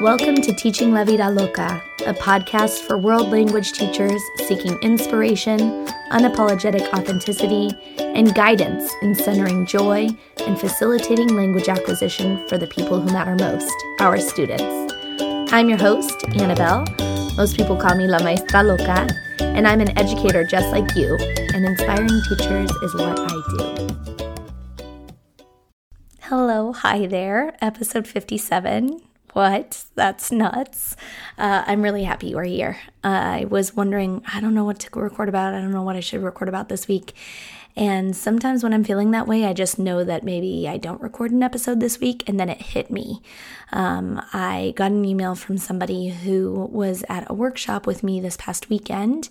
Welcome to Teaching La Vida Loca, a podcast for world language teachers seeking inspiration, unapologetic authenticity, and guidance in centering joy and facilitating language acquisition for the people who matter most, our students. I'm your host, Annabelle. Most people call me La Maestra Loca, and I'm an educator just like you, and inspiring teachers is what I do. Hello, hi there, episode 57 what? That's nuts. Uh, I'm really happy you are here. Uh, I was wondering, I don't know what to record about. I don't know what I should record about this week. And sometimes when I'm feeling that way, I just know that maybe I don't record an episode this week, and then it hit me. Um, I got an email from somebody who was at a workshop with me this past weekend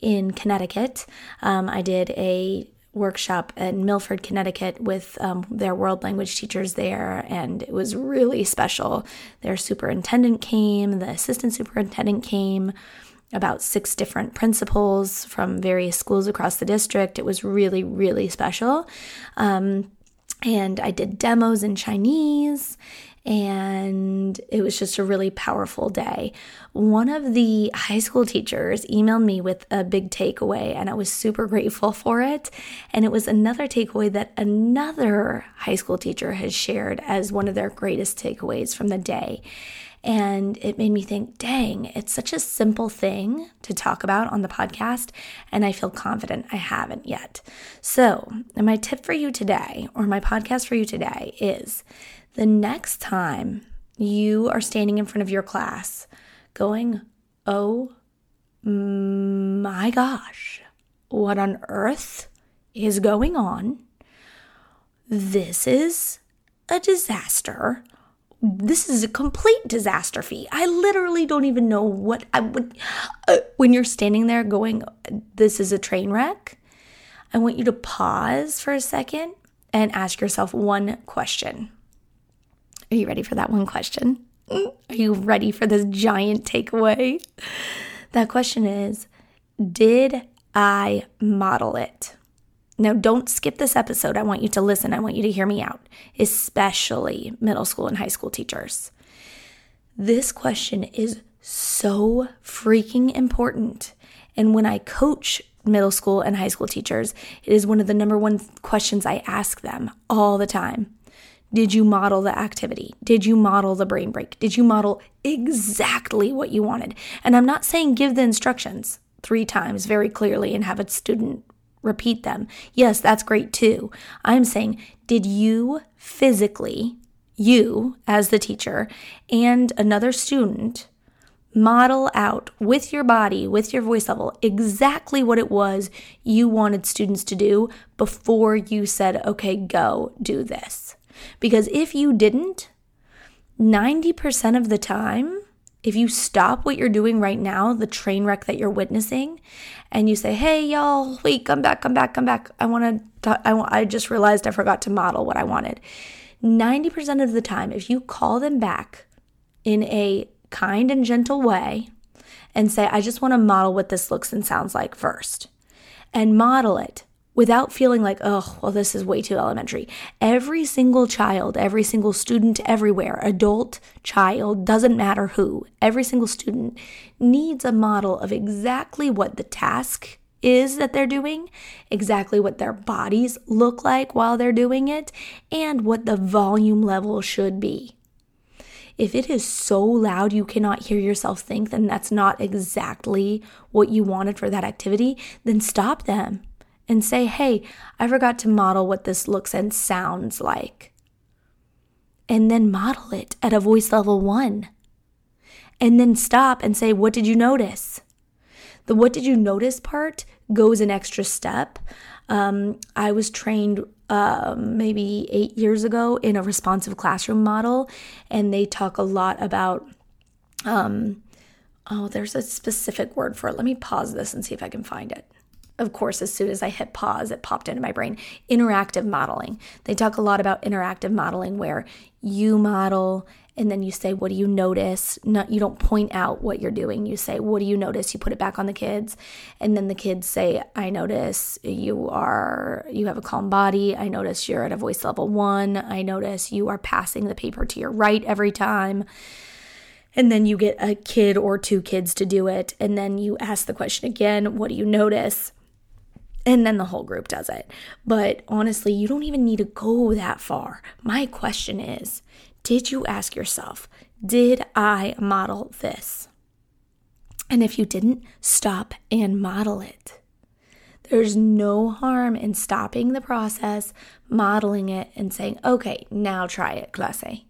in Connecticut. Um, I did a workshop in Milford, Connecticut, with um, their world language teachers there, and it was really special. Their superintendent came, the assistant superintendent came, about six different principals from various schools across the district. It was really, really special. Um, and I did demos in Chinese and it was just a really powerful day. One of the high school teachers emailed me with a big takeaway, and I was super grateful for it. And it was another takeaway that another high school teacher has shared as one of their greatest takeaways from the day. And it made me think, dang, it's such a simple thing to talk about on the podcast, and I feel confident I haven't yet. So, my tip for you today, or my podcast for you today, is the next time you are standing in front of your class going, oh my gosh, what on earth is going on? This is a disaster. This is a complete disaster fee. I literally don't even know what I would. Uh, when you're standing there going, this is a train wreck, I want you to pause for a second and ask yourself one question are you ready for that one question? Are you ready for this giant takeaway? That question is Did I model it? Now, don't skip this episode. I want you to listen. I want you to hear me out, especially middle school and high school teachers. This question is so freaking important. And when I coach middle school and high school teachers, it is one of the number one questions I ask them all the time. Did you model the activity? Did you model the brain break? Did you model exactly what you wanted? And I'm not saying give the instructions three times very clearly and have a student repeat them. Yes, that's great too. I'm saying, did you physically, you as the teacher, and another student model out with your body, with your voice level, exactly what it was you wanted students to do before you said, okay, go do this? Because if you didn't, 90% of the time, if you stop what you're doing right now, the train wreck that you're witnessing, and you say, "Hey, y'all, wait, come back, come back, come back. I want to. I, I just realized I forgot to model what I wanted." 90% of the time, if you call them back in a kind and gentle way and say, "I just want to model what this looks and sounds like first, and model it without feeling like, oh, well, this is way too elementary. Every single child, every single student everywhere, adult, child, doesn't matter who, every single student needs a model of exactly what the task is that they're doing, exactly what their bodies look like while they're doing it, and what the volume level should be. If it is so loud you cannot hear yourself think, then that's not exactly what you wanted for that activity, then stop them and say, hey, I forgot to model what this looks and sounds like. And then model it at a voice level one. And then stop and say, what did you notice? The what did you notice part goes an extra step. Um, I was trained uh, maybe eight years ago in a responsive classroom model, and they talk a lot about. Um, oh, there's a specific word for it. Let me pause this and see if I can find it of course, as soon as I hit pause, it popped into my brain. Interactive modeling. They talk a lot about interactive modeling where you model and then you say, What do you notice? Not, you don't point out what you're doing. You say, What do you notice? You put it back on the kids. And then the kids say, I notice you are, you have a calm body. I notice you're at a voice level one. I notice you are passing the paper to your right every time. And then you get a kid or two kids to do it. And then you ask the question again what do you notice? And then the whole group does it. But honestly, you don't even need to go that far. My question is Did you ask yourself, did I model this? And if you didn't, stop and model it. There's no harm in stopping the process, modeling it, and saying, okay, now try it, classe,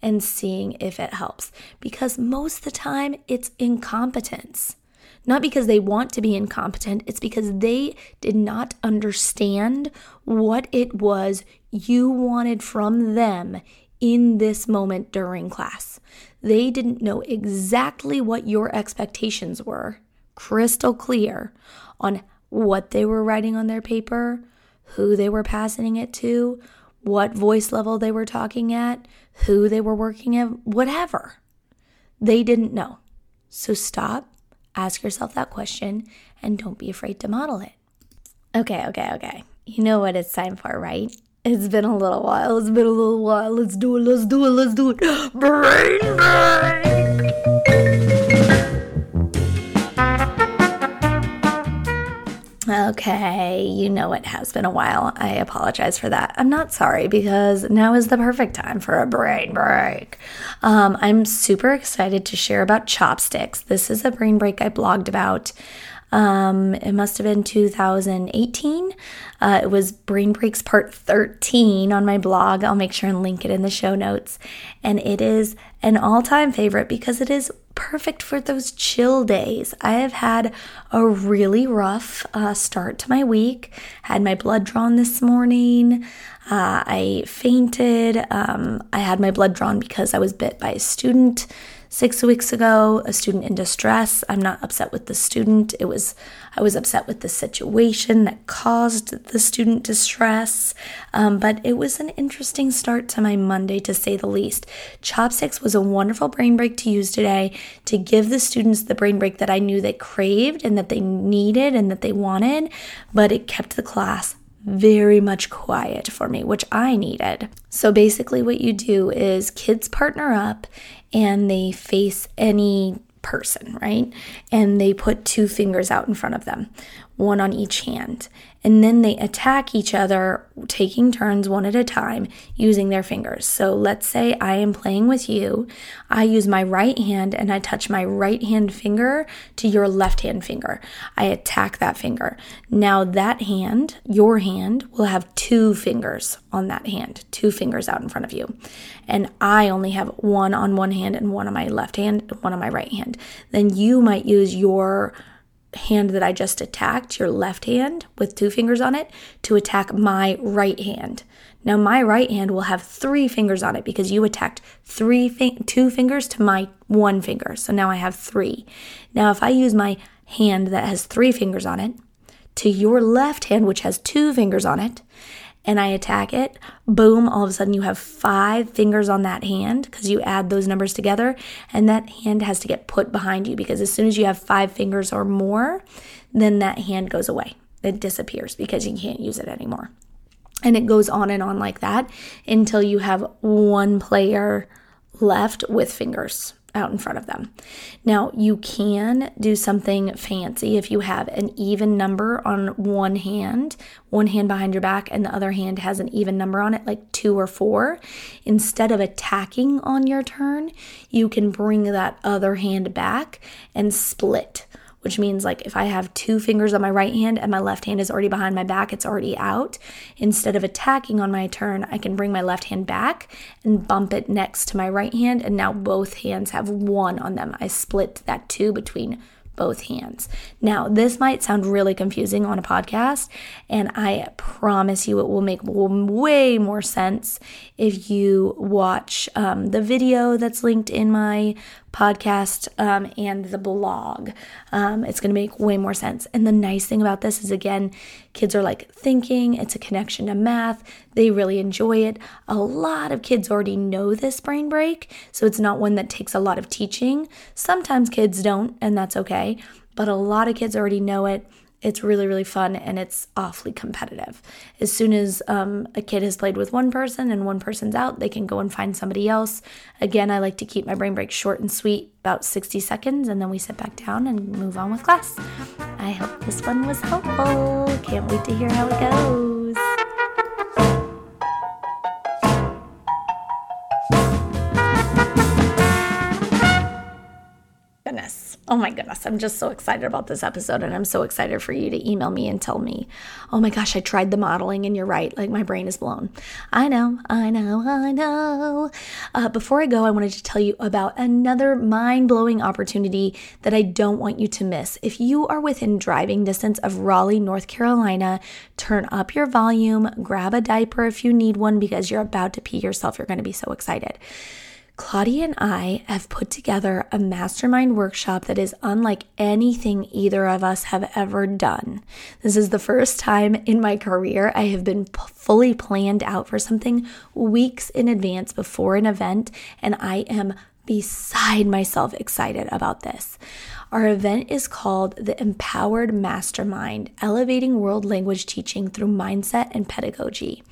and seeing if it helps. Because most of the time, it's incompetence. Not because they want to be incompetent, it's because they did not understand what it was you wanted from them in this moment during class. They didn't know exactly what your expectations were, crystal clear, on what they were writing on their paper, who they were passing it to, what voice level they were talking at, who they were working at, whatever. They didn't know. So stop, ask yourself that question, and don't be afraid to model it. Okay, okay, okay. You know what it's time for, right? It's been a little while. It's been a little while. Let's do it. Let's do it. Let's do it. Brain You know it has been a while. I apologize for that. I'm not sorry because now is the perfect time for a brain break. Um, I'm super excited to share about chopsticks. This is a brain break I blogged about. Um, it must have been 2018. Uh, it was Brain Breaks Part 13 on my blog. I'll make sure and link it in the show notes. And it is an all time favorite because it is perfect for those chill days. I have had a really rough uh, start to my week, had my blood drawn this morning. Uh, I fainted. Um, I had my blood drawn because I was bit by a student six weeks ago, a student in distress. I'm not upset with the student. It was I was upset with the situation that caused the student distress. Um, but it was an interesting start to my Monday, to say the least. Chopsticks was a wonderful brain break to use today to give the students the brain break that I knew they craved and that they needed and that they wanted, but it kept the class very much quiet for me, which I needed. So basically, what you do is kids partner up and they face any person, right? And they put two fingers out in front of them, one on each hand. And then they attack each other, taking turns one at a time using their fingers. So let's say I am playing with you. I use my right hand and I touch my right hand finger to your left hand finger. I attack that finger. Now, that hand, your hand, will have two fingers on that hand, two fingers out in front of you. And I only have one on one hand and one on my left hand, and one on my right hand. Then you might use your hand that I just attacked, your left hand with two fingers on it, to attack my right hand. Now my right hand will have three fingers on it because you attacked three fi- two fingers to my one finger. So now I have 3. Now if I use my hand that has 3 fingers on it to your left hand which has 2 fingers on it, and I attack it, boom, all of a sudden you have five fingers on that hand because you add those numbers together, and that hand has to get put behind you because as soon as you have five fingers or more, then that hand goes away. It disappears because you can't use it anymore. And it goes on and on like that until you have one player left with fingers out in front of them. Now, you can do something fancy if you have an even number on one hand, one hand behind your back, and the other hand has an even number on it, like two or four. Instead of attacking on your turn, you can bring that other hand back and split which means like if I have two fingers on my right hand and my left hand is already behind my back, it's already out. Instead of attacking on my turn, I can bring my left hand back and bump it next to my right hand, and now both hands have one on them. I split that two between both hands. Now, this might sound really confusing on a podcast, and I promise you it will make way more sense if you watch um, the video that's linked in my podcast um, and the blog. Um, it's going to make way more sense. And the nice thing about this is, again, kids are like thinking, it's a connection to math. They really enjoy it. A lot of kids already know this brain break, so it's not one that takes a lot of teaching. Sometimes kids don't, and that's okay, but a lot of kids already know it. It's really, really fun and it's awfully competitive. As soon as um, a kid has played with one person and one person's out, they can go and find somebody else. Again, I like to keep my brain break short and sweet, about 60 seconds, and then we sit back down and move on with class. I hope this one was helpful. Can't wait to hear how it goes. Goodness. Oh my goodness. I'm just so excited about this episode. And I'm so excited for you to email me and tell me, oh my gosh, I tried the modeling and you're right. Like my brain is blown. I know, I know, I know. Uh, before I go, I wanted to tell you about another mind blowing opportunity that I don't want you to miss. If you are within driving distance of Raleigh, North Carolina, turn up your volume, grab a diaper if you need one because you're about to pee yourself. You're going to be so excited. Claudia and I have put together a mastermind workshop that is unlike anything either of us have ever done. This is the first time in my career I have been p- fully planned out for something weeks in advance before an event, and I am beside myself excited about this. Our event is called the Empowered Mastermind Elevating World Language Teaching Through Mindset and Pedagogy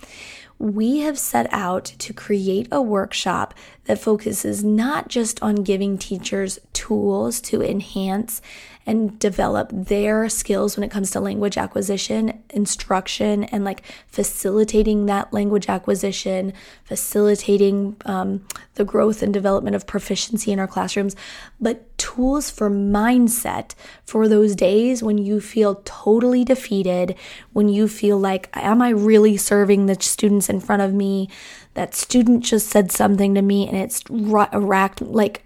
we have set out to create a workshop that focuses not just on giving teachers tools to enhance and develop their skills when it comes to language acquisition, instruction, and like facilitating that language acquisition, facilitating um, the growth and development of proficiency in our classrooms, but tools for mindset for those days when you feel totally defeated, when you feel like, am I really serving the students in front of me? That student just said something to me and it's racked like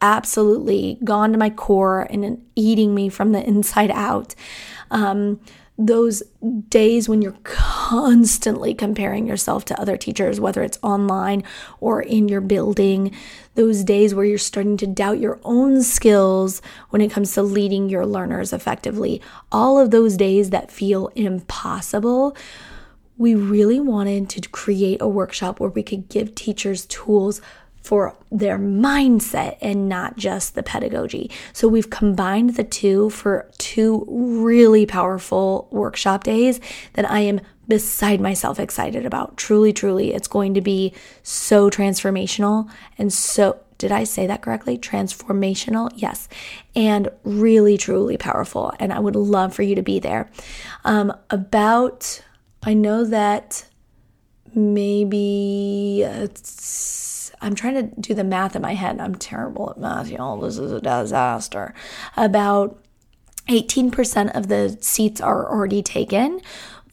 absolutely gone to my core and eating me from the inside out. Um, those days when you're constantly comparing yourself to other teachers, whether it's online or in your building, those days where you're starting to doubt your own skills when it comes to leading your learners effectively, all of those days that feel impossible. We really wanted to create a workshop where we could give teachers tools for their mindset and not just the pedagogy. So we've combined the two for two really powerful workshop days that I am beside myself excited about. Truly, truly, it's going to be so transformational and so. Did I say that correctly? Transformational? Yes. And really, truly powerful. And I would love for you to be there. Um, about, I know that maybe it's I'm trying to do the math in my head. I'm terrible at math, y'all. This is a disaster. About 18% of the seats are already taken.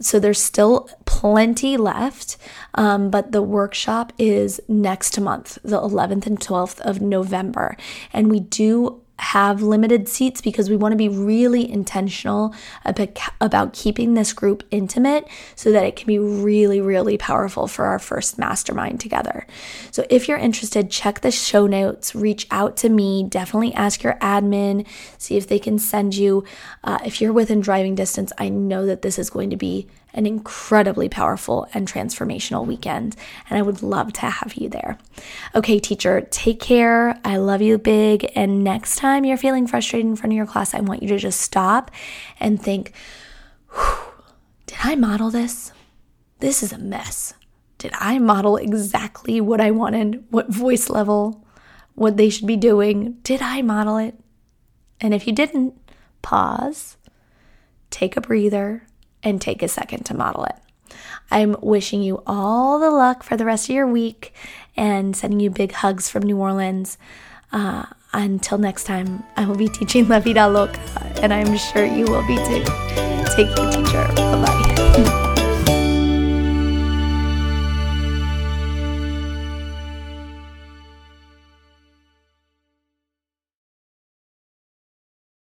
So there's still plenty left, um, but the workshop is next month, the 11th and 12th of November. And we do have limited seats because we want to be really intentional about keeping this group intimate so that it can be really, really powerful for our first mastermind together. So, if you're interested, check the show notes, reach out to me, definitely ask your admin, see if they can send you. Uh, if you're within driving distance, I know that this is going to be an incredibly powerful and transformational weekend. And I would love to have you there. Okay, teacher, take care. I love you big. And next time you're feeling frustrated in front of your class, I want you to just stop and think, did I model this? This is a mess. Did I model exactly what I wanted? What voice level? What they should be doing? Did I model it? And if you didn't, pause, take a breather, and take a second to model it. I'm wishing you all the luck for the rest of your week and sending you big hugs from New Orleans. Uh, until next time, I will be teaching La Vida Loca, and I'm sure you will be too. Take care, teacher. Bye bye.